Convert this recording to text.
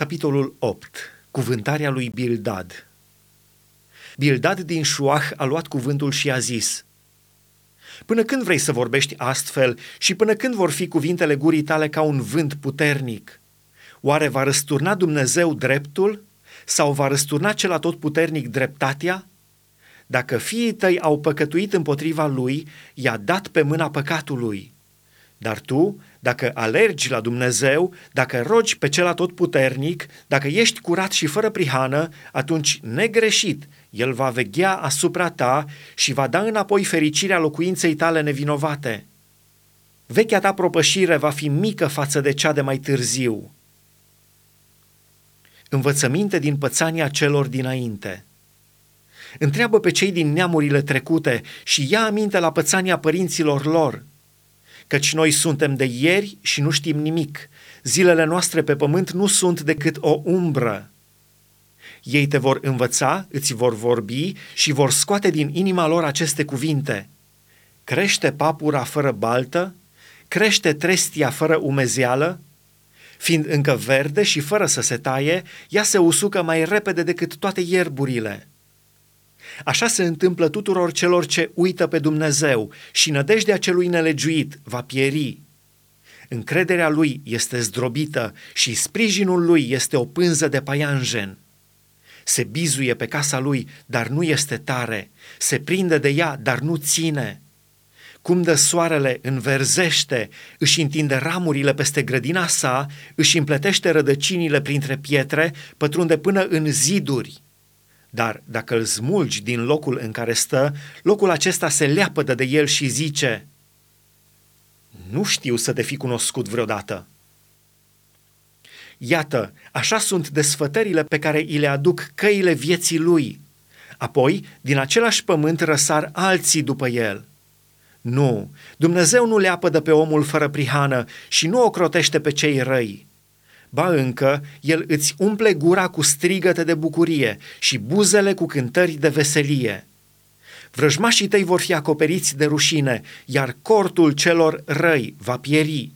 Capitolul 8. Cuvântarea lui Bildad. Bildad din Șuah a luat cuvântul și a zis, Până când vrei să vorbești astfel și până când vor fi cuvintele gurii tale ca un vânt puternic? Oare va răsturna Dumnezeu dreptul sau va răsturna cel atotputernic dreptatea? Dacă fiii tăi au păcătuit împotriva lui, i-a dat pe mâna păcatului. Dar tu, dacă alergi la Dumnezeu, dacă rogi pe cel atotputernic, dacă ești curat și fără prihană, atunci negreșit el va veghea asupra ta și va da înapoi fericirea locuinței tale nevinovate. Vechea ta propășire va fi mică față de cea de mai târziu. Învățăminte din pățania celor dinainte. Întreabă pe cei din neamurile trecute și ia aminte la pățania părinților lor – căci noi suntem de ieri și nu știm nimic. Zilele noastre pe pământ nu sunt decât o umbră. Ei te vor învăța, îți vor vorbi și vor scoate din inima lor aceste cuvinte. Crește papura fără baltă, crește trestia fără umezeală, fiind încă verde și fără să se taie, ea se usucă mai repede decât toate ierburile. Așa se întâmplă tuturor celor ce uită pe Dumnezeu și nădejdea celui nelegiuit va pieri. Încrederea lui este zdrobită și sprijinul lui este o pânză de paianjen. Se bizuie pe casa lui, dar nu este tare, se prinde de ea, dar nu ține. Cum dă soarele înverzește, își întinde ramurile peste grădina sa, își împletește rădăcinile printre pietre, pătrunde până în ziduri – dar dacă îl smulgi din locul în care stă, locul acesta se leapădă de el și zice, Nu știu să te fi cunoscut vreodată. Iată, așa sunt desfătările pe care îi le aduc căile vieții lui. Apoi, din același pământ răsar alții după el. Nu, Dumnezeu nu leapădă pe omul fără prihană și nu o crotește pe cei răi. Ba încă, el îți umple gura cu strigăte de bucurie și buzele cu cântări de veselie. Vrăjmașii tăi vor fi acoperiți de rușine, iar cortul celor răi va pieri.